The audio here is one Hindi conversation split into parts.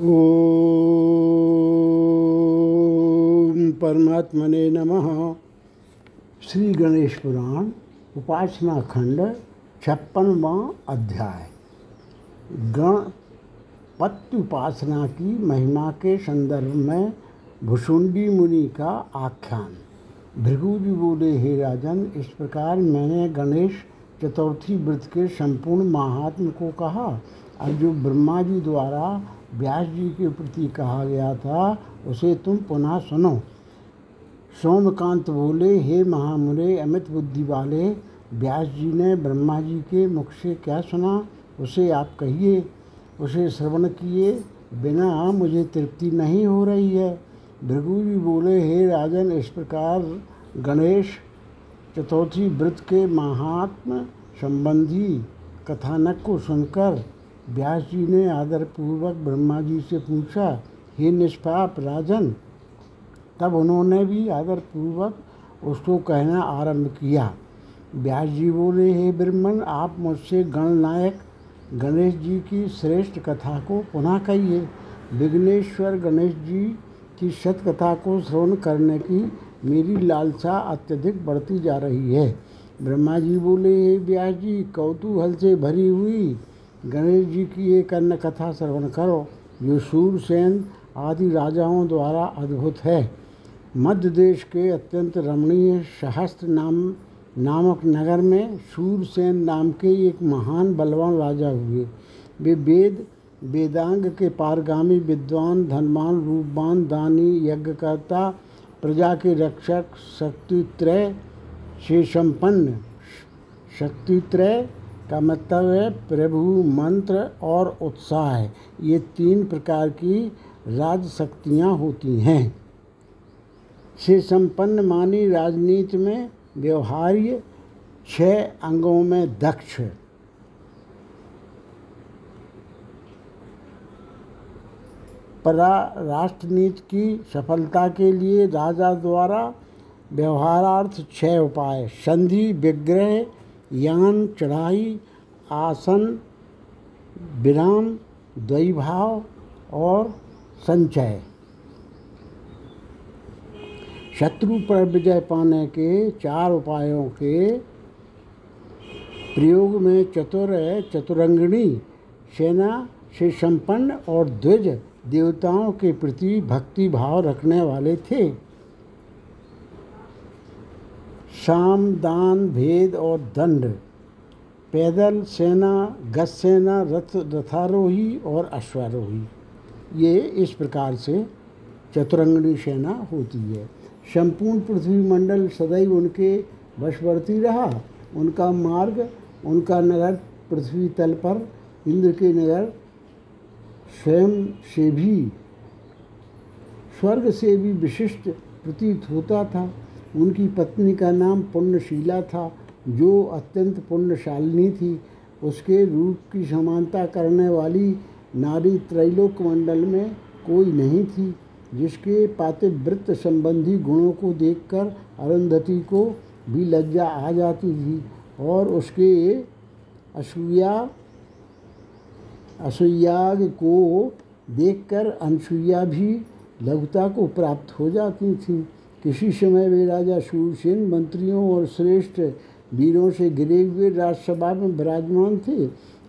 ओम परमात्मने नमः। श्री गणेश पुराण, उपासना खंड, छप्पनवा अध्याय। गणपति उपासना की महिमा के संदर्भ में भुषुंडी मुनि का आख्यान। भृगु जी बोले, हे राजन, इस प्रकार मैंने गणेश चतुर्थी व्रत के संपूर्ण महात्म को कहा। अब जो ब्रह्मा जी द्वारा व्यास जी के प्रति कहा गया था, उसे तुम पुनः सुनो। सोमकांत बोले, हे महामुरे अमित बुद्धि वाले, व्यास जी ने ब्रह्मा जी के मुख से क्या सुना? उसे आप कहिए। उसे श्रवण किए बिना मुझे तृप्ति नहीं हो रही है। भृगु जी बोले, हे राजन, इस प्रकार गणेश, चतुर्थी व्रत के महात्म संबंधी कथानक को सुनकर व्यास जी ने आदरपूर्वक ब्रह्मा जी से पूछा, हे निष्पाप राजन, तब उन्होंने भी आदरपूर्वक उसको कहना आरंभ किया। व्यास जी बोले, हे ब्रह्मन, आप मुझसे गणनायक गणेश जी की श्रेष्ठ कथा को पुनः कहिए। विघ्नेश्वर गणेश जी की सत कथा को श्रवण करने की मेरी लालसा अत्यधिक बढ़ती जा रही है। ब्रह्मा जी बोले, हे व्यास जी कौतूहल से भरी हुई गणेश जी की एक अन्य कथा श्रवण करो। जो सूरसेन आदि राजाओं द्वारा अद्भुत है। मध्य देश के अत्यंत रमणीय सहस्त्र नाम, नामक नगर में सूरसेन नाम के एक महान बलवान राजा हुए। वे वेद, वेदांग के पारगामी विद्वान, धनवान, रूपवान, दानी, यज्ञकर्ता, प्रजा के रक्षक, शक्तित्रय से संपन्न। शक्तित्रय का मतलब है प्रभु, मंत्र और उत्साह ये तीन प्रकार की राज शक्तियाँ होती हैं। से संपन्न मानी राजनीति में व्यवहार्य छह अंगों में दक्ष। परा राष्ट्रनीति की सफलता के लिए राजा द्वारा व्यवहारार्थ छह उपाय। संधि, विग्रह, यान, चढ़ाई आसन, विराम, द्वैभाव और संचय। शत्रु पर विजय पाने के चार उपायों के प्रयोग में चतुर चतुरंगिणी, सेना से संपन्न और द्विज देवताओं के प्रति भक्ति भाव रखने वाले थे। शाम दान, भेद और दंड। पैदल सेना गज सेना, रथ, रथारोही और अश्वारोही। ये इस प्रकार से चतुरंगणी सेना होती है। संपूर्ण पृथ्वी मंडल सदैव उनके वशवर्ती रहा। उनका मार्ग, उनका नगर पृथ्वी तल पर, इंद्र के नगर स्वयं से भी, स्वर्ग से भी विशिष्ट प्रतीत होता था। उनकी पत्नी का नाम पुण्यशीला था। जो अत्यंत पुण्यशालिनी थी, उसके रूप की समानता करने वाली नारी त्रैलोक मंडल में कोई नहीं थी, जिसके पातिव्रत संबंधी गुणों को देखकर अरुंधति को भी लज्जा आ जाती थी और उसके असूया, असुयाग को देखकर अनसुईया भी लघुता को प्राप्त हो जाती थी। किसी समय वे राजा सूरसेन, मंत्रियों और श्रेष्ठ वीरों से गिरे हुए राज्यसभा में विराजमान थे।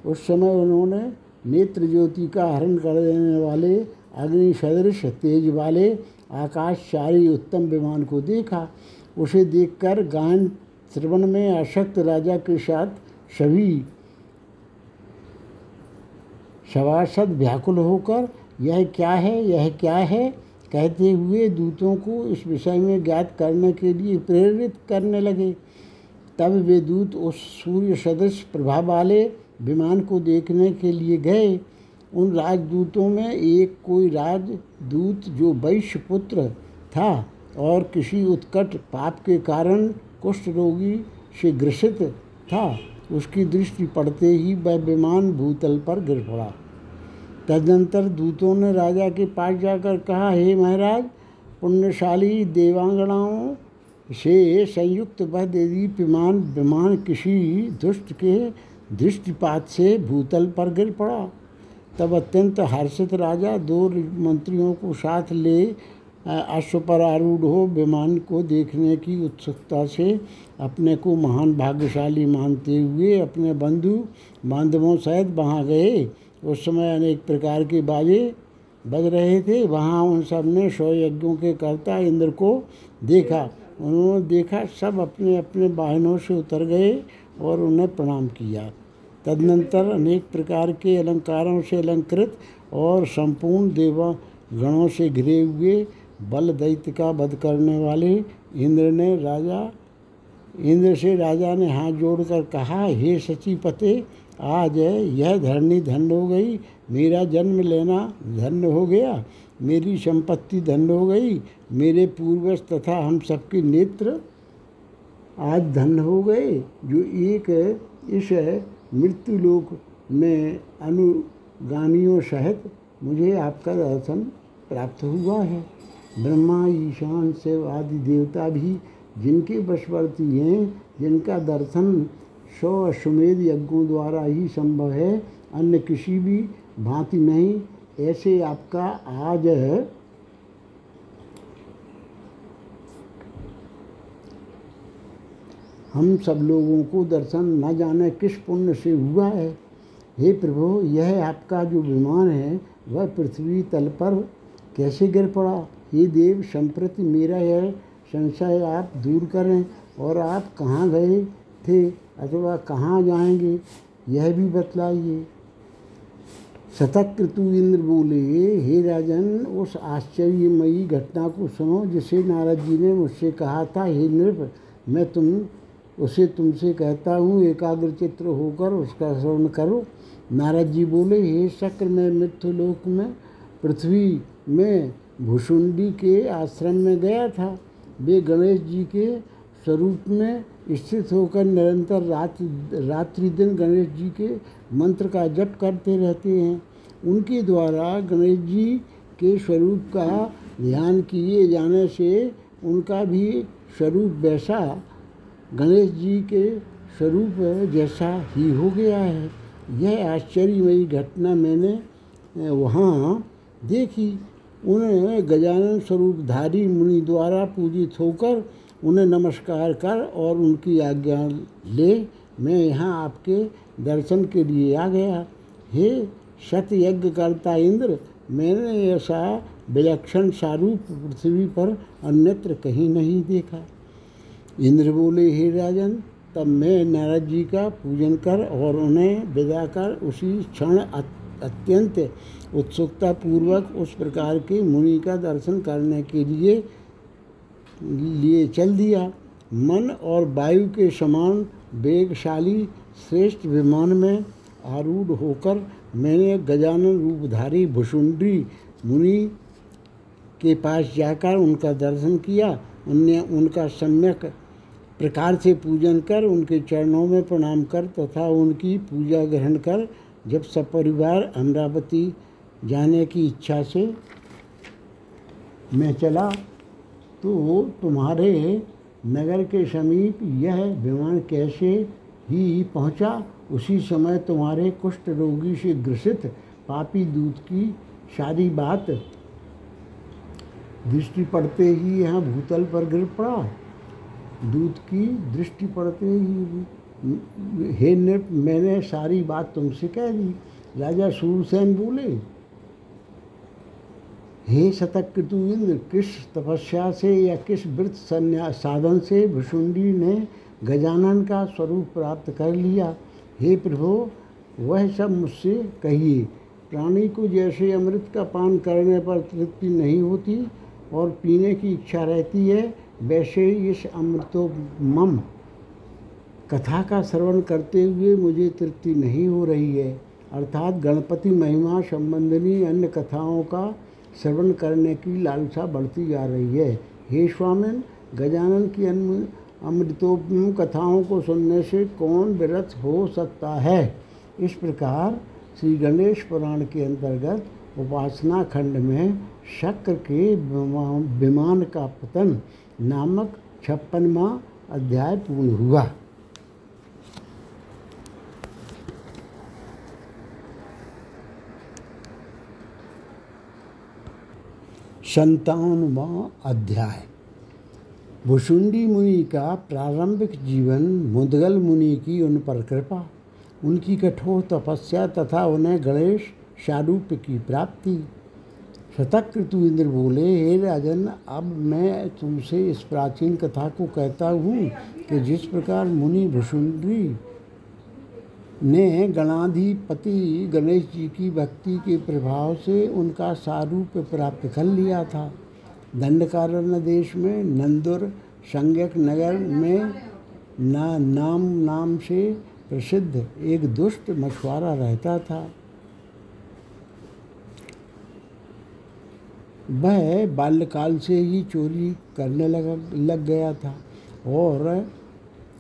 उस समय उन्होंने नेत्र ज्योति का हरण कर देने वाले, अग्नि सदृश तेज वाले आकाशचारी उत्तम विमान को देखा। उसे देखकर गायन श्रवण में अशक्त राजा के साथ सभी सभासद व्याकुल होकर, यह क्या है? यह क्या है? कहते हुए दूतों को इस विषय में ज्ञात करने के लिए प्रेरित करने लगे। तब वे दूत उस सूर्य सदृश प्रभाव वाले विमान को देखने के लिए गए। उन राजदूतों में एक कोई राजदूत जो वैश्य पुत्र था और किसी उत्कट पाप के कारण कुष्ठ रोगी से ग्रसित था, उसकी दृष्टि पड़ते ही वह विमान भूतल पर गिर पड़ा। तदनंतर दूतों ने राजा के पास जाकर कहा, हे महाराज, पुण्यशाली देवांगनाओं से संयुक्त वह देदीप्यमान विमान किसी दुष्ट के दृष्टिपात से भूतल पर गिर पड़ा। तब अत्यंत हर्षित राजा दो मंत्रियों को साथ ले अश्व पर आरूढ़ हो विमान को देखने की उत्सुकता से अपने को महान भाग्यशाली मानते हुए अपने बंधु बांधवों सहित वहाँ गए। उस समय अनेक प्रकार के बाजे बज रहे थे। वहाँ उन सबने सौ यज्ञों के कर्ता इंद्र को देखा। उन्होंने देखा, सब अपने अपने वाहनों से उतर गए और उन्हें प्रणाम किया। तदनंतर अनेक प्रकार के अलंकारों से अलंकृत और संपूर्ण देवा गणों से घिरे हुए बल दैत्य का वध करने वाले इंद्र ने राजा, इंद्र से राजा ने हाथ जोड़कर कहा, हे सची सचिपते, आज यह धरणी धन्य हो गई, मेरा जन्म लेना धन्य हो गया। मेरी संपत्ति धन हो गई, मेरे पूर्वज तथा हम सबके नेत्र आज धन हो गए, जो एक इस मृत्यु लोक में अनुगामियों सहित मुझे आपका दर्शन प्राप्त हुआ है। ब्रह्मा, ईशान से आदि देवता भी जिनके वशवर्ती हैं, जिनका दर्शन सौ अश्वमेध यज्ञों द्वारा ही संभव है, अन्य किसी भी भांति नहीं। ऐसे आपका आज हम सब लोगों को दर्शन न जाने किस पुण्य से हुआ है। हे प्रभु, यह आपका जो विमान है, वह पृथ्वी तल पर कैसे गिर पड़ा? हे देव, संप्रति मेरा यह संशय आप दूर करें, और आप कहाँ गए थे अथवा कहाँ जाएँगे, यह भी बतलाइए। शतक ऋतु इंद्र बोले हे राजन, उस आश्चर्यमयी घटना को सुनो, जिसे नारद जी ने मुझसे कहा था, हे नृप, मैं तुम, उसे तुमसे कहता हूँ, एकाग्र चित्र होकर उसका श्रवण करो। नारद जी बोले, हे शक्र, में मृत्युलोक में, पृथ्वी में भुषुंडी के आश्रम में गया था। वे गणेश जी के स्वरूप में स्थित होकर निरंतर रात, रात्रि दिन गणेश जी के मंत्र का जप करते रहते हैं। उनके द्वारा गणेश जी के स्वरूप का ध्यान किए जाने से उनका भी स्वरूप वैसा, गणेश जी के स्वरूप जैसा ही हो गया है। यह आश्चर्यमयी घटना मैंने वहाँ देखी। उन्हें गजानन स्वरूपधारी मुनि द्वारा पूजित होकर उन्हें नमस्कार कर और उनकी आज्ञा ले, मैं यहाँ आपके दर्शन के लिए आ गया। हे सतयज्ञ करता इंद्र, मैंने ऐसा विलक्षण सारूप पृथ्वी पर अन्यत्र कहीं नहीं देखा। इंद्र बोले, हे राजन, तब मैं नारद जी का पूजन कर और उन्हें विदा कर उसी क्षण अत्यंत उत्सुकता पूर्वक उस प्रकार के मुनि का दर्शन करने के लिए लिए चल दिया। मन और वायु के समान वेगशाली श्रेष्ठ विमान में आरूढ़ होकर मैंने गजानन रूपधारी भुषुंडी मुनि के पास जाकर उनका दर्शन किया। उनने उनका सम्यक प्रकार से पूजन कर उनके चरणों में प्रणाम कर तथा उनकी पूजा ग्रहण कर जब सपरिवार अमरावती जाने की इच्छा से मैं चला। तो तुम्हारे नगर के समीप यह विमान कैसे ही पहुँचा? उसी समय तुम्हारे कुष्ठ रोगी से ग्रसित पापी दूत की सारी बात दृष्टि पड़ते ही यहाँ भूतल पर गिर पड़ा। दूत की दृष्टि पड़ते ही हे नृप, मैंने सारी बात तुमसे कह दी। राजा सूरसेन बोले हे शतक्रतु इंद्र, किस तपस्या से या किस वृत्त साधन से भुषुंडी ने गजानन का स्वरूप प्राप्त कर लिया? हे प्रभु, वह सब मुझसे कहिए। प्राणी को जैसे अमृत का पान करने पर तृप्ति नहीं होती और पीने की इच्छा रहती है, वैसे इस अमृतोमम कथा का श्रवण करते हुए मुझे तृप्ति नहीं हो रही है। अर्थात गणपति महिमा संबंधनी अन्य कथाओं का श्रवण करने की लालसा बढ़ती जा रही है। हे स्वामिन, गजानन की अन्य अमृतोपम कथाओं को सुनने से कौन विरत हो सकता है? इस प्रकार श्री गणेश पुराण के अंतर्गत उपासना खंड में शक्र के विमान का पतन नामक छप्पनवा अध्याय पूर्ण हुआ। संतावनवा अध्याय। भुषुंडी मुनि का प्रारंभिक जीवन मुदगल मुनि की उन पर कृपा। उनकी कठोर तपस्या तथा उन्हें गणेश शारूप्य की प्राप्ति। शतक्रतु इंद्र बोले, हे राजन, अब मैं तुमसे इस प्राचीन कथा को कहता हूँ कि जिस प्रकार मुनि भुषुंडी ने गणाधिपति गणेश जी की भक्ति के प्रभाव से उनका सारूप प्राप्त कर लिया था। दंडकारण्य देश में नंदुर संज्ञक नगर में ना नाम नाम से प्रसिद्ध एक दुष्ट मछुआरा रहता था। वह बाल्यकाल से ही चोरी करने लगा, लग गया था और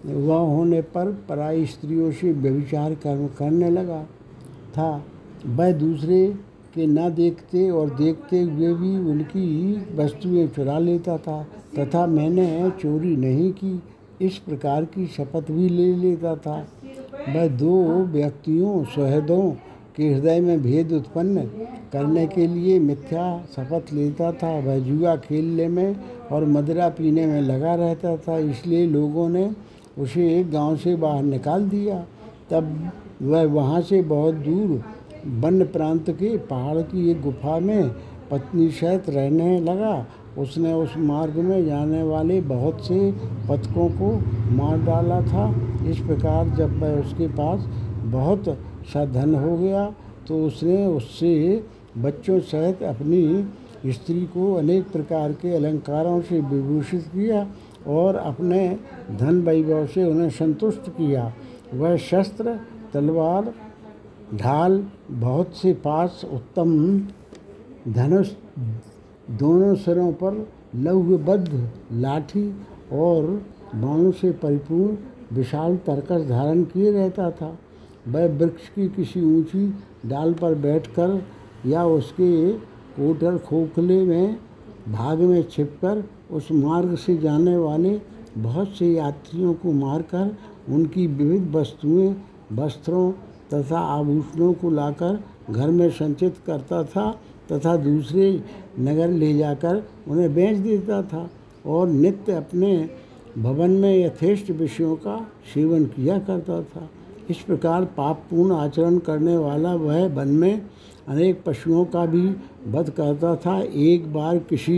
वह होने पर पराई स्त्रियों से व्यभिचार कर्म करने लगा था। वह दूसरे के न देखते और देखते हुए भी उनकी वस्तुएँ चुरा लेता था तथा मैंने चोरी नहीं की, इस प्रकार की शपथ भी ले लेता था। वह दो व्यक्तियों सुहृदों के हृदय में भेद उत्पन्न करने के लिए मिथ्या शपथ लेता था। वह जुआ खेलने में और मदिरा पीने में लगा रहता था, इसलिए लोगों ने उसे एक गाँव से बाहर निकाल दिया। तब वह वहाँ से बहुत दूर वन प्रांत के पहाड़ की एक गुफा में पत्नी सहित रहने लगा। उसने उस मार्ग में जाने वाले बहुत से पथकों को मार डाला था। इस प्रकार जब वह उसके पास बहुत सा धन हो गया तो उसने उससे बच्चों सहित अपनी स्त्री को अनेक प्रकार के अलंकारों से विभूषित किया। और अपने धन वैभव से उन्हें संतुष्ट किया। वह शस्त्र, तलवार, ढाल, बहुत से पास, उत्तम धनुष दोनों सिरों पर लौहबद्ध लाठी और बाणों से परिपूर्ण विशाल तरकस धारण किए रहता था। वह वृक्ष की किसी ऊँची डाल पर बैठकर या उसके कोटर खोखले में भाग में छिपकर उस मार्ग से जाने वाले बहुत से यात्रियों को मारकर उनकी विविध वस्तुएँ, वस्त्रों तथा आभूषणों को लाकर घर में संचित करता था तथा दूसरे नगर ले जाकर उन्हें बेच देता था और नित्य अपने भवन में यथेष्ट विषयों का सेवन किया करता था। इस प्रकार पापपूर्ण आचरण करने वाला वह वन में अनेक पशुओं का भी वध करता था। एक बार किसी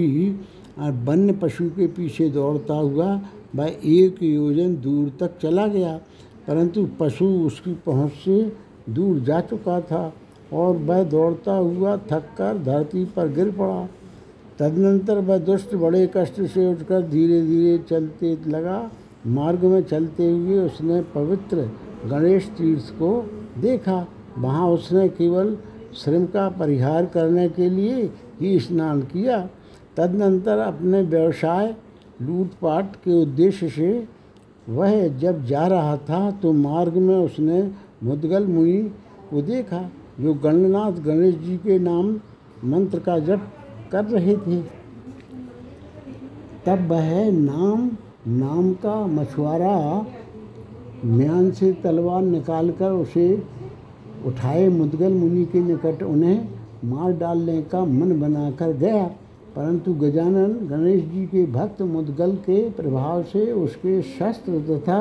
वन्य पशु के पीछे दौड़ता हुआ वह एक योजन दूर तक चला गया, परंतु पशु उसकी पहुँच से दूर जा चुका था और वह दौड़ता हुआ थक कर धरती पर गिर पड़ा। तदनंतर वह दुष्ट बड़े कष्ट से उठकर धीरे धीरे चलते लगा। मार्ग में चलते हुए उसने पवित्र गणेश तीर्थ को देखा। वहाँ उसने केवल श्रम का परिहार करने के लिए ही स्नान किया। तदनंतर अपने व्यवसाय, लूटपाट के उद्देश्य से वह जब जा रहा था तो मार्ग में उसने मुदगल मुनि को देखा, जो गणनाथ गणेश जी के नाम मंत्र का जप कर रहे थे। तब वह नाम नाम का मछुआरा म्यान से तलवार निकालकर उसे उठाए। मुदगल मुनि के निकट उन्हें मार डालने का मन बनाकर गया। परंतु गजानन गणेश जी के भक्त मुदगल के प्रभाव से उसके शस्त्र तथा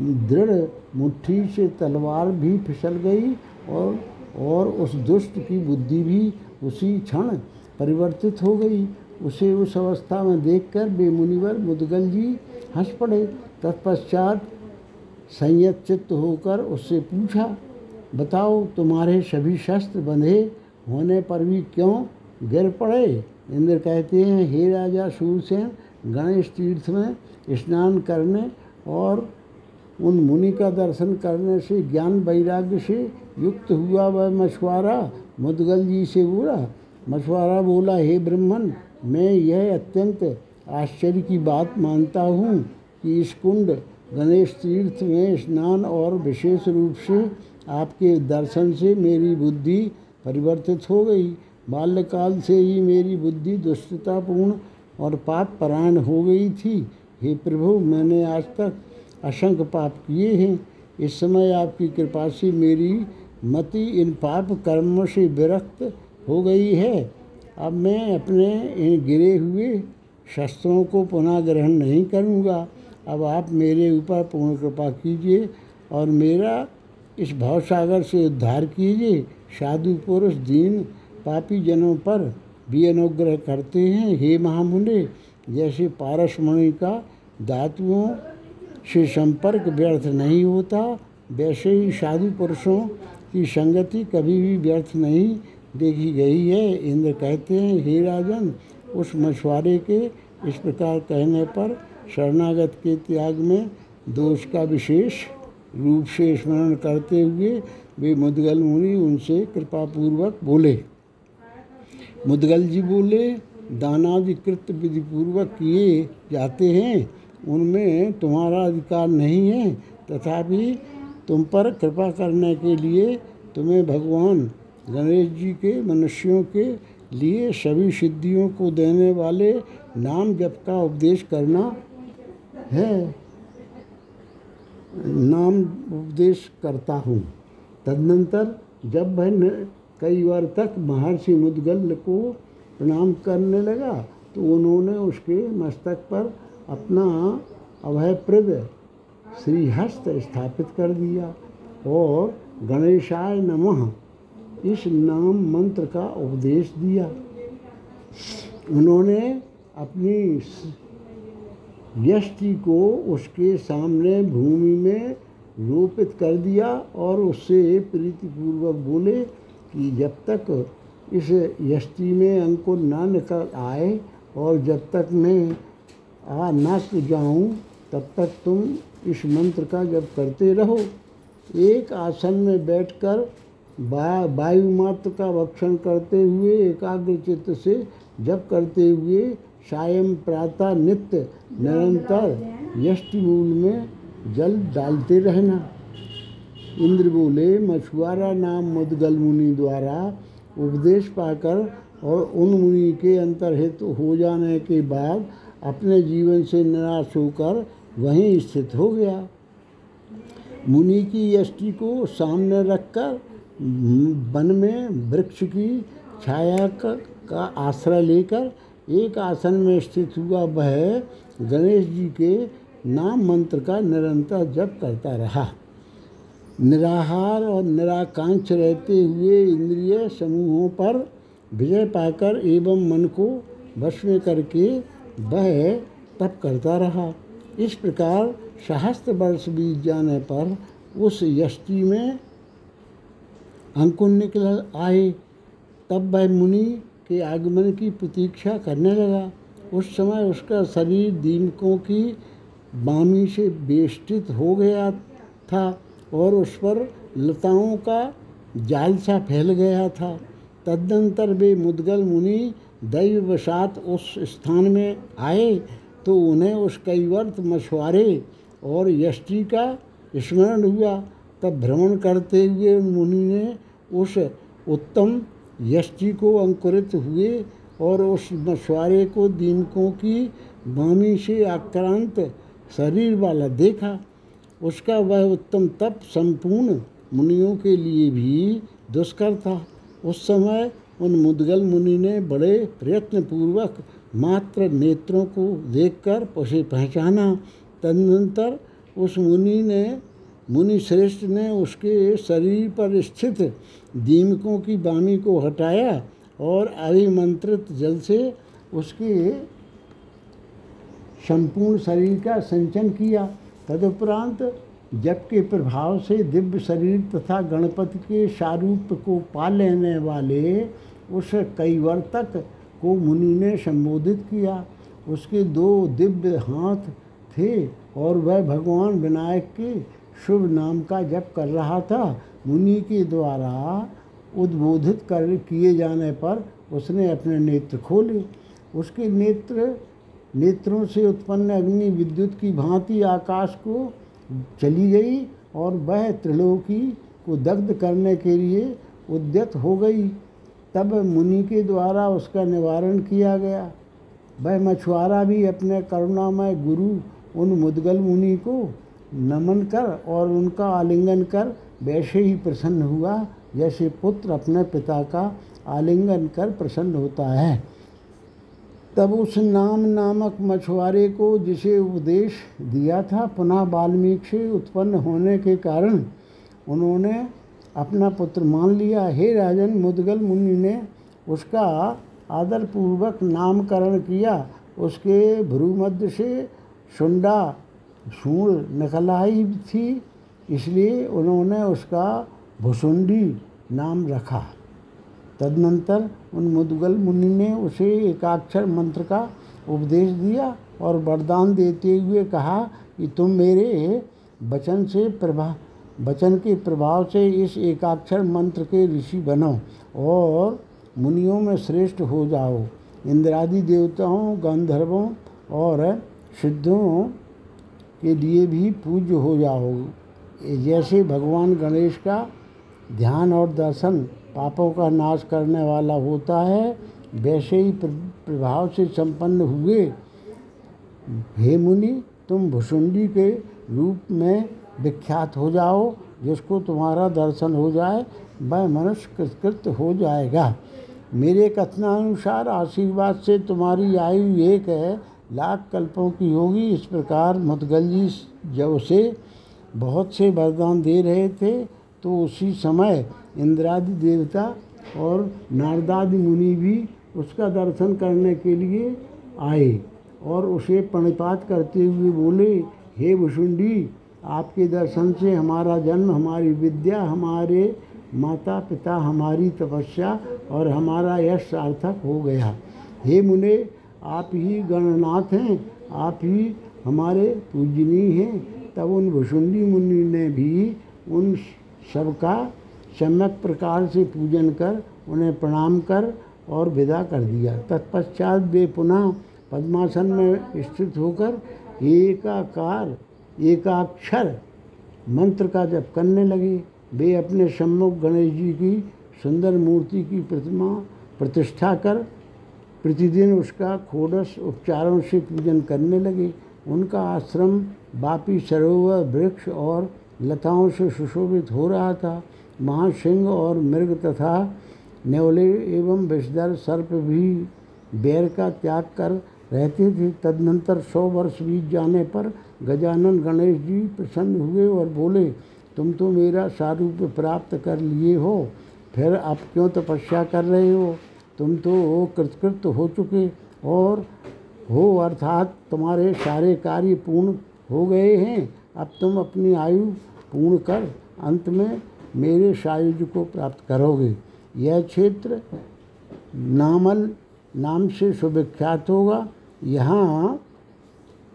दृढ़ मुट्ठी से तलवार भी फिसल गई और और उस दुष्ट की बुद्धि भी उसी क्षण परिवर्तित हो गई। उसे उस अवस्था में देखकर बेमुनिवर मुदगल जी हंस पड़े। तत्पश्चात संयत चित्त होकर उससे पूछा, बताओ, तुम्हारे सभी शस्त्र बंधे होने पर भी क्यों गिर पड़े? इंद्र कहते हैं, हे राजा सूरसेन गणेश तीर्थ में स्नान करने और उन मुनि का दर्शन करने से ज्ञान वैराग्य से युक्त हुआ वह मछुआरा। मुदगल जी से बोला, मछुआरा बोला, हे ब्रह्मन, मैं यह अत्यंत आश्चर्य की बात मानता हूँ कि इस कुंड गणेश तीर्थ में स्नान और विशेष रूप से आपके दर्शन से मेरी बुद्धि परिवर्तित हो गई। बाल्यकाल से ही मेरी बुद्धि दुष्टतापूर्ण और पाप परायण हो गई थी। हे प्रभु, मैंने आज तक असंख्य पाप किए हैं। इस समय आपकी कृपा से मेरी मति इन पाप कर्मों से विरक्त हो गई है। अब मैं अपने इन गिरे हुए शस्त्रों को पुनः ग्रहण नहीं करूँगा। अब आप मेरे ऊपर पूर्ण कृपा कीजिए और मेरा इस भवसागर से उद्धार कीजिए। साधु पुरुष दीन पापी जनों पर भी अनुग्रह करते हैं। हे महामुनि, जैसे पारसमणि का धातुओं से संपर्क व्यर्थ नहीं होता, वैसे ही साधु पुरुषों की संगति कभी भी व्यर्थ नहीं देखी गई है। इंद्र कहते हैं, हे राजन, उस मछुआरे के इस प्रकार कहने पर शरणागत के त्याग में दोष का विशेष रूप से स्मरण करते हुए वे मुदगल मुनि उनसे कृपापूर्वक बोले। मुदगल जी बोले, दानादि कृत्य विधिपूर्वक किए जाते हैं। उनमें तुम्हारा अधिकार नहीं है। तथापि तुम पर कृपा करने के लिए तुम्हें भगवान गणेश जी के मनुष्यों के लिए सभी सिद्धियों को देने वाले नाम जप का उपदेश करना है। नाम उपदेश करता हूँ। तदनंतर जब वह कई बार तक महर्षि मुदगल को प्रणाम करने लगा तो उन्होंने उसके मस्तक पर अपना अभयप्रद श्रीहस्त स्थापित कर दिया और गणेशाय नमः इस नाम मंत्र का उपदेश दिया। उन्होंने अपनी यष्टि को उसके सामने भूमि में रोपित कर दिया और उससे प्रीतिपूर्वक बोले कि जब तक इस यष्टि में अंकुर न निकल आए और जब तक मैं आ न जाऊँ तब तक तुम इस मंत्र का जप करते रहो। एक आसन में बैठकर वायु मात्र का भक्षण करते हुए, एकाग्र चित्त से जप करते हुए, सायं प्रातः नित्य निरंतर यष्टि मूल में जल डालते रहना। इंद्र बोले मछुआरा नाम मुदगल मुनि द्वारा उपदेश पाकर और उन मुनि के अंतर्हित हो जाने के बाद अपने जीवन से निराश होकर वहीं स्थित हो गया। मुनि की यष्टि को सामने रखकर, वन में वृक्ष की छाया का आश्रय लेकर एक आसन में स्थित हुआ वह गणेश जी के नाम मंत्र का निरंतर जप करता रहा। निराहार और निराकांक्ष रहते हुए इंद्रिय समूहों पर विजय पाकर एवं मन को वश में करके वह तप करता रहा। इस प्रकार सहस्त्र वर्ष बीत जाने पर उस यष्टि में अंकुर निकल आए। तब वह मुनि के आगमन की प्रतीक्षा करने लगा। उस समय उसका शरीर दीमकों की बामी से बेष्टित हो गया था। और उस पर लताओं का जाल सा फैल गया था। तदनंतर वे मुदगल मुनि दैववशात उस स्थान में आए तो उन्हें उस कैवर्त मछुआरे और यष्टि का स्मरण हुआ। तब भ्रमण करते हुए मुनि ने उस उत्तम यष्टि को अंकुरित हुए और उस मछुआरे को दीमकों की बामी से आक्रांत शरीर वाला देखा। उसका वह उत्तम तप संपूर्ण मुनियों के लिए भी दुष्कर था। उस समय उन मुदगल मुनि ने बड़े प्रयत्नपूर्वक मात्र नेत्रों को देखकर उसे पहचाना। तदनंतर उस मुनि ने, मुनि श्रेष्ठ ने उसके शरीर पर स्थित दीमकों की बामी को हटाया और अभिमंत्रित जल से उसके संपूर्ण शरीर का संचन किया। तदुपरांत जप के प्रभाव से दिव्य शरीर तथा गणपति के शारूप को पा लेने वाले उस कैवर्तक को मुनि ने संबोधित किया। उसके दो दिव्य हाथ थे और वह भगवान विनायक के शुभ नाम का जप कर रहा था। मुनि के द्वारा उद्बोधित कर किए जाने पर उसने अपने नेत्र खोले। उसके नेत्र नेत्रों से उत्पन्न अग्नि विद्युत की भांति आकाश को चली गई और वह त्रिलोकी को दग्ध करने के लिए उद्यत हो गई। तब मुनि के द्वारा उसका निवारण किया गया। वह मछुआरा भी अपने करुणामय गुरु उन मुदगल मुनि को नमन कर और उनका आलिंगन कर वैसे ही प्रसन्न हुआ, जैसे पुत्र अपने पिता का आलिंगन कर प्रसन्न होता है। तब उस नाम नामक मछुआरे को जिसे उपदेश दिया था पुनः वाल्मीकि से उत्पन्न होने के कारण उन्होंने अपना पुत्र मान लिया। हे राजन, मुदगल मुनि ने उसका आदरपूर्वक नामकरण किया। उसके भ्रूमध्य से सुंडा सूढ़ निकल आई थी, इसलिए उन्होंने उसका भुसुंडी नाम रखा। तदनंतर उन मुदगल मुनि ने उसे एकाक्षर मंत्र का उपदेश दिया और वरदान देते हुए कहा कि तुम मेरे वचन से प्रभा, वचन के प्रभाव से इस एकाक्षर मंत्र के ऋषि बनो और मुनियों में श्रेष्ठ हो जाओ। इंद्रादि देवताओं, गंधर्वों और सिद्धों के लिए भी पूज्य हो जाओ। जैसे भगवान गणेश का ध्यान और दर्शन पापों का नाश करने वाला होता है, वैसे ही प्रभाव से संपन्न हुए। हे मुनि, तुम भुसुंडी के रूप में विख्यात हो जाओ, जिसको तुम्हारा दर्शन हो जाए, वह मनुष्य कृतकृत हो जाएगा। मेरे कथनानुसार आशीर्वाद से तुम्हारी आयु एक है, लाख कल्पों की होगी। इस प्रकार मुदगल जी जब उसे बहुत से वरदान दे रहे थे तो उसी समय इंद्रादि देवता और नारदादि मुनि भी उसका दर्शन करने के लिए आए और उसे प्रणिपात करते हुए बोले, हे भुषुंडी आपके दर्शन से हमारा जन्म, हमारी विद्या, हमारे माता पिता हमारी तपस्या और हमारा यश सार्थक हो गया। हे मुने, आप ही गणनाथ हैं, आप ही हमारे पूजनीय हैं। तब उन भुषुंडी मुनि ने भी उन सबका सम्यक प्रकार से पूजन कर, उन्हें प्रणाम कर और विदा कर दिया। तत्पश्चात वे पुनः पद्मासन में स्थित होकर एकाकार, एकाक्षर मंत्र का जप करने लगे। वे अपने सम्मुख गणेश जी की सुंदर मूर्ति की प्रतिमा प्रतिष्ठा कर, प्रतिदिन उसका खोडस उपचारों से पूजन करने लगे। उनका आश्रम बापी सरोवर वृक्ष और लताओं से सुशोभित हो रहा था। महासिंह और मृग तथा नेवले एवं विषधर सर्प भी बैर का त्याग कर रहते थे। तदनंतर सौ वर्ष बीत जाने पर गजानन गणेश जी प्रसन्न हुए और बोले, तुम तो मेरा सारूप प्राप्त कर लिए हो, फिर आप क्यों तपस्या कर रहे हो? तुम तो वो कृतकृत हो चुके और हो, अर्थात तुम्हारे सारे कार्य पूर्ण हो गए हैं। अब तुम अपनी आयु पूर्ण कर, अंत में मेरे सायुज को प्राप्त करोगे। यह क्षेत्र नामल नाम से सुविख्यात होगा। यहाँ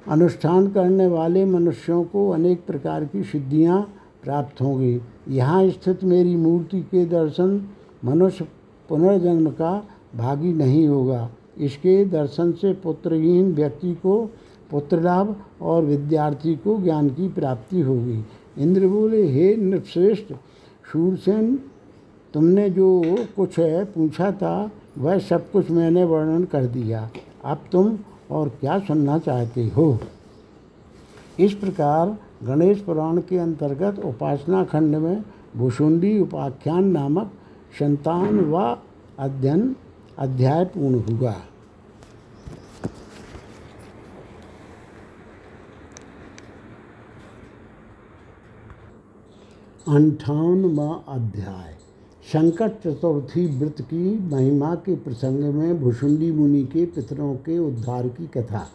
अनुष्ठान करने वाले मनुष्यों को अनेक प्रकार की सिद्धियाँ प्राप्त होंगी। यहाँ स्थित मेरी मूर्ति के दर्शन मनुष्य पुनर्जन्म का भागी नहीं होगा। इसके दर्शन से पुत्रहीन व्यक्ति को पुत्र लाभ और विद्यार्थी को ज्ञान की प्राप्ति होगी। इंद्र बोले, हे नृपश्रेष्ठ शूरसेन, तुमने जो कुछ है पूछा था, वह सब कुछ मैंने वर्णन कर दिया। अब तुम और क्या सुनना चाहते हो? इस प्रकार गणेश पुराण के अंतर्गत उपासना खंड में भूषुंडी उपाख्यान नामक संतान व अध्ययन अध्याय पूर्ण हुआ। अंठावनवा अध्याय। संकट चतुर्थी व्रत की महिमा के प्रसंग में भुषुंडी मुनि के पितरों के उद्धार की कथा।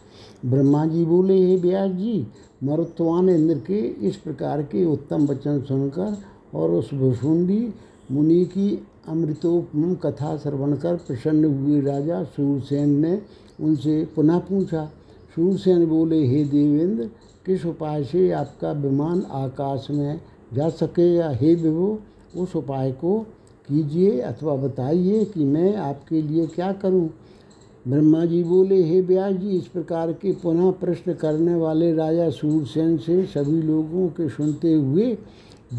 ब्रह्मा जी बोले, हे व्यास जी, मरुत्वान इंद्र के इस प्रकार के उत्तम वचन सुनकर और उस भुषुंडी मुनि की अमृतोपम कथा श्रवण कर प्रसन्न हुए राजा सूरसेन ने उनसे पुनः पूछा। सूरसेन बोले, हे देवेंद्र, किस उपाय से आपका विमान आकाश में जा सके या, हे विभु, उस उपाय को कीजिए अथवा बताइए कि मैं आपके लिए क्या करूँ? ब्रह्मा जी बोले, हे व्यास जी, इस प्रकार के पुनः प्रश्न करने वाले राजा सूरसेन से सभी लोगों के सुनते हुए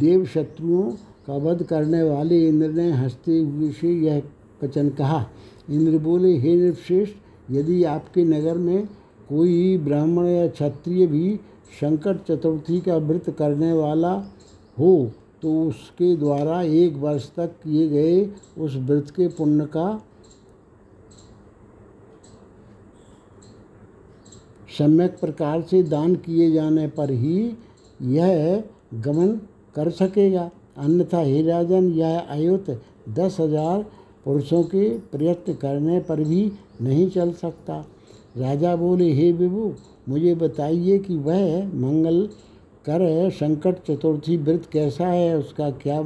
देव शत्रुओं का वध करने वाले इंद्र ने हँसते हुए से यह वचन कहा इंद्र बोले, हे नृपश्रेष्ठ, यदि आपके नगर में कोई ब्राह्मण या क्षत्रिय भी संकट चतुर्थी का व्रत करने वाला हो तो उसके द्वारा एक वर्ष तक किए गए उस व्रत के पुण्य का सम्यक प्रकार से दान किए जाने पर ही यह गमन कर सकेगा। अन्यथा, हे राजन, यह अयुत दस हज़ार पुरुषों के प्रयत्न करने पर भी नहीं चल सकता। राजा बोले, हे विभु, मुझे बताइए कि वह मंगल कर, संकट चतुर्थी व्रत कैसा है, उसका क्या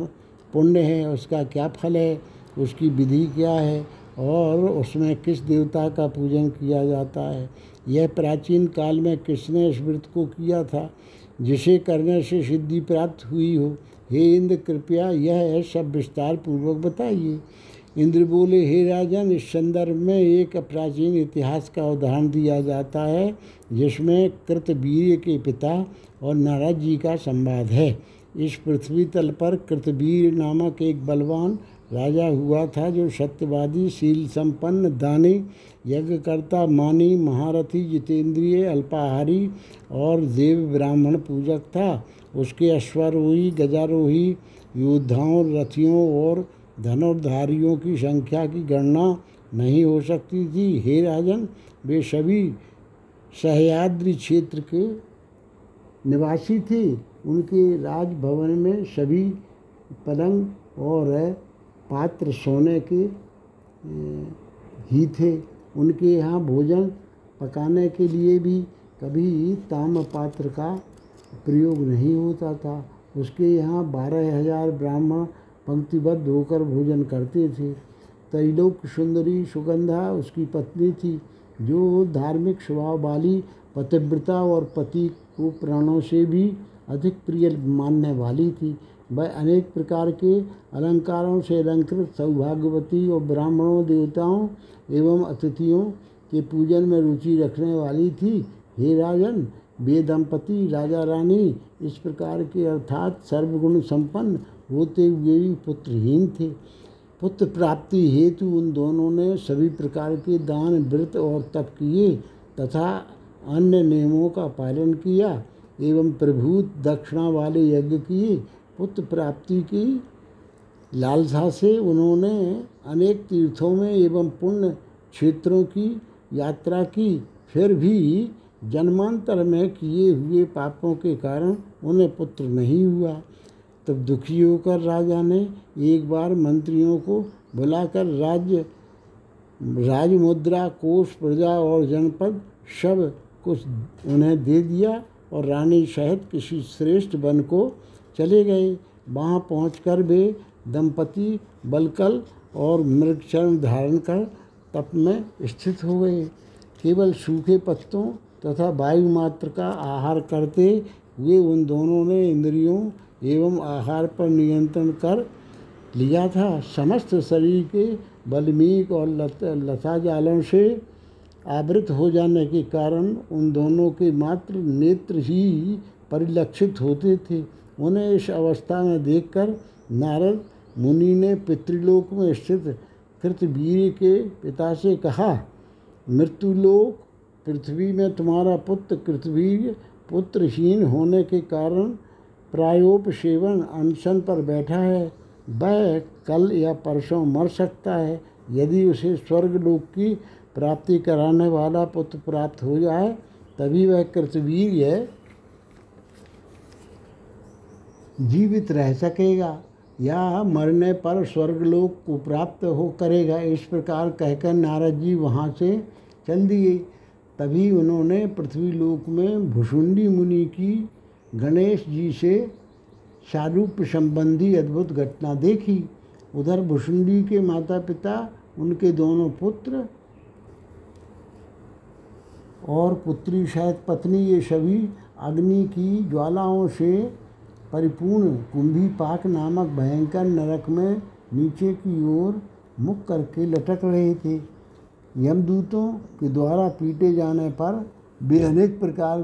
पुण्य है, उसका क्या फल है, उसकी विधि क्या है और उसमें किस देवता का पूजन किया जाता है। यह प्राचीन काल में किसने इस व्रत को किया था? जिसे करने से सिद्धि प्राप्त हुई हो। हे इंद्र, कृपया यह सब विस्तार पूर्वक बताइए। इंद्र बोले, हे राजन, इस संदर्भ में एक प्राचीन इतिहास का उदाहरण दिया जाता है, जिसमें कृतवीर के पिता और नारद जी का संवाद है। इस पृथ्वी तल पर कृतवीर नामक एक बलवान राजा हुआ था, जो सत्यवादी, शील संपन्न, दानी, यज्ञकर्ता, मानी, महारथी, जितेंद्रिय, अल्पाहारी और देव ब्राह्मण पूजक था। उसके अश्वारोही, गजारोही, योद्धाओं, रथियों और धनुर्धारियों की संख्या की गणना नहीं हो सकती थी। हे राजन, वे सभी सहयाद्री क्षेत्र के निवासी थे। उनके राजभवन में सभी पलंग और पात्र सोने के ही थे। उनके यहाँ भोजन पकाने के लिए भी कभी ताम पात्र का प्रयोग नहीं होता था। उसके यहाँ बारह हज़ार ब्राह्मण पंक्तिबद्ध होकर भोजन करते थे। तैलोक सुंदरी सुगंधा उसकी पत्नी थी, जो धार्मिक स्वभाव वाली, पतिव्रता और पति को प्राणों से भी अधिक प्रिय मानने वाली थी। वह अनेक प्रकार के अलंकारों से अलंकृत सौभाग्यवती और ब्राह्मणों, देवताओं एवं अतिथियों के पूजन में रुचि रखने वाली थी। हे राजन वे दंपति राजा रानी इस प्रकार के अर्थात सर्वगुण संपन्न होते हुए भी पुत्रहीन थे। पुत्र प्राप्ति हेतु उन दोनों ने सभी प्रकार के दान, व्रत और तप किए तथा अन्य नियमों का पालन किया एवं प्रभुत दक्षिणा वाले यज्ञ किए। पुत्र प्राप्ति की लालसा से उन्होंने अनेक तीर्थों में एवं पुण्य क्षेत्रों की यात्रा की। फिर भी जन्मांतर में किए हुए पापों के कारण उन्हें पुत्र नहीं हुआ। तब दुखी होकर राजा ने एक बार मंत्रियों को बुलाकर राज्य, राजमुद्रा, कोष, प्रजा और जनपद सब कुछ उन्हें दे दिया और रानी सहित किसी श्रेष्ठ वन को चले गए। वहाँ पहुँच कर वे दंपति, बलकल और मृगचरण धारण कर तप में स्थित हो गए। केवल सूखे पत्तों तथा वायु मात्र का आहार करते हुए उन दोनों ने इंद्रियों एवं आहार पर नियंत्रण कर लिया था। समस्त शरीर के बलमीक और लत, लता जालों से आवृत हो जाने के कारण उन दोनों के मात्र नेत्र ही परिलक्षित होते थे। उन्हें इस अवस्था में देखकर नारद मुनि ने पितृलोक में स्थित कृतवीर के पिता से कहा मृत्युलोक पृथ्वी में तुम्हारा पुत्र कृतवीर पुत्रहीन होने के कारण प्रायोपसेवन अनशन पर बैठा है। वह कल या परसों मर सकता है, यदि उसे स्वर्गलोक की प्राप्ति कराने वाला पुत्र प्राप्त हो जाए, तभी वह कृतवीर है। जीवित रह सकेगा या मरने पर स्वर्गलोक को प्राप्त हो करेगा, इस प्रकार कहकर नारद जी वहाँ से चल दिए तभी उन्होंने पृथ्वी लोक में भुषुंडी मुनि की गणेश जी से शारूप संबंधी अद्भुत घटना देखी। उधर भुषुंडी के माता पिता उनके दोनों पुत्र और पुत्री, शायद पत्नी, ये सभी अग्नि की ज्वालाओं से परिपूर्ण कुंभी पाक नामक भयंकर नरक में नीचे की ओर मुख करके लटक रहे थे। यमदूतों के द्वारा पीटे जाने पर वे अनेक प्रकार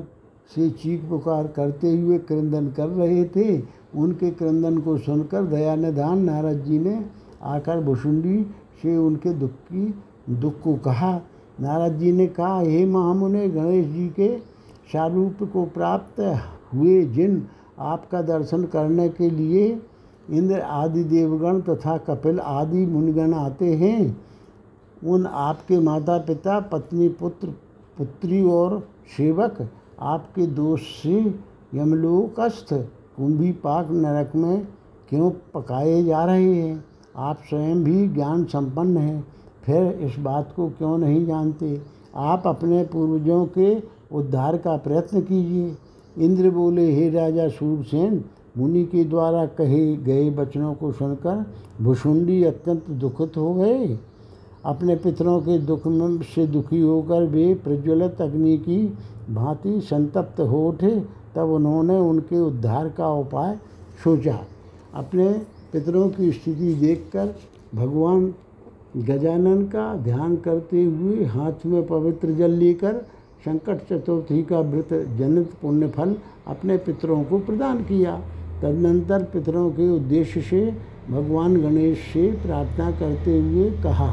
से चीख पुकार करते हुए क्रंदन कर रहे थे। उनके क्रंदन को सुनकर दया निधान नारद जी ने आकर भुषुंडी से उनके दुख की, दुख को कहा। नारद जी ने कहा, हे महामुने, गणेश जी के शारूप को प्राप्त हुए जिन आपका दर्शन करने के लिए इंद्र आदि देवगण तथा कपिल आदि मुनिगण आते हैं, उन आपके माता पिता, पत्नी पुत्र, पुत्री और सेवक आपके दोष से यमलोकस्थ कुंभी पाक नरक में क्यों पकाए जा रहे हैं? आप स्वयं भी ज्ञान संपन्न हैं, फिर इस बात को क्यों नहीं जानते? आप अपने पूर्वजों के उद्धार का प्रयत्न कीजिए। इंद्र बोले, हे राजा सूरसेन, मुनि के द्वारा कहे गए वचनों को सुनकर भुषुंडी अत्यंत दुखित हो गए। अपने पितरों के दुख में से दुखी होकर वे प्रज्वलित अग्नि की भांति संतप्त हो उठे, तब उन्होंने उनके उद्धार का उपाय सोचा। अपने पितरों की स्थिति देखकर भगवान गजानन का ध्यान करते हुए हाथ में पवित्र जल लेकर संकट चतुर्थी का व्रत जनित पुण्य फल अपने पितरों को प्रदान किया। तदनंतर पितरों के उद्देश्य से भगवान गणेश से प्रार्थना करते हुए कहा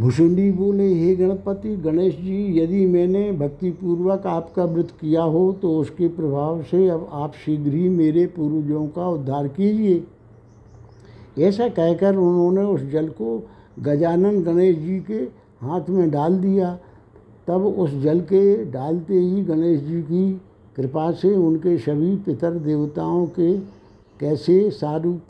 भुषुंडी बोले हे गणपति, गणेश जी, यदि मैंने भक्तिपूर्वक आपका व्रत किया हो तो उसके प्रभाव से अब आप शीघ्र ही मेरे पूर्वजों का उद्धार कीजिए। ऐसा कहकर उन्होंने उस जल को गजानन गणेश जी के हाथ में डाल दिया। तब उस जल के डालते ही गणेश जी की कृपा से उनके सभी पितर देवताओं के कैसे सारूप,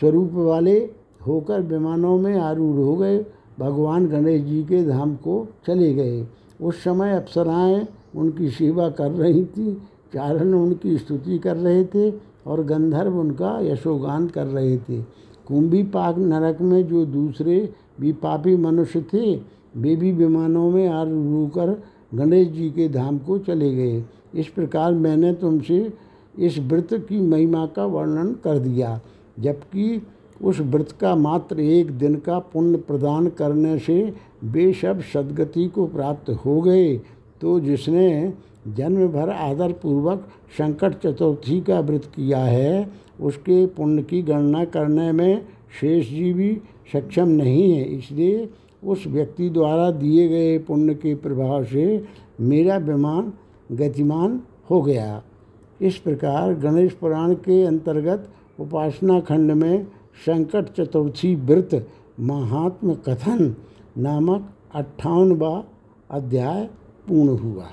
स्वरूप वाले होकर विमानों में आरूढ़ हो गए। भगवान गणेश जी के धाम को चले गए। उस समय अप्सराएँ उनकी सेवा कर रही थी, चारण उनकी स्तुति कर रहे थे और गंधर्व उनका यशोगान कर रहे थे। कुंभी पाक नरक में जो दूसरे भी पापी मनुष्य थे, वे भी विमानों में आ कर गणेश जी के धाम को चले गए। इस प्रकार मैंने तुमसे इस व्रत की महिमा का वर्णन कर दिया, जबकि उस व्रत का मात्र एक दिन का पुण्य प्रदान करने से वे सब सदगति को प्राप्त हो गए। तो जिसने जन्म भर आदर पूर्वक संकट चतुर्थी का व्रत किया है, उसके पुण्य की गणना करने में शेष जी भी सक्षम नहीं है। इसलिए उस व्यक्ति द्वारा दिए गए पुण्य के प्रभाव से मेरा विमान गतिमान हो गया। इस प्रकार गणेश पुराण के अंतर्गत उपासना खंड में संकट चतुर्थी व्रत महात्म कथन नामक अट्ठावनवा अध्याय पूर्ण हुआ।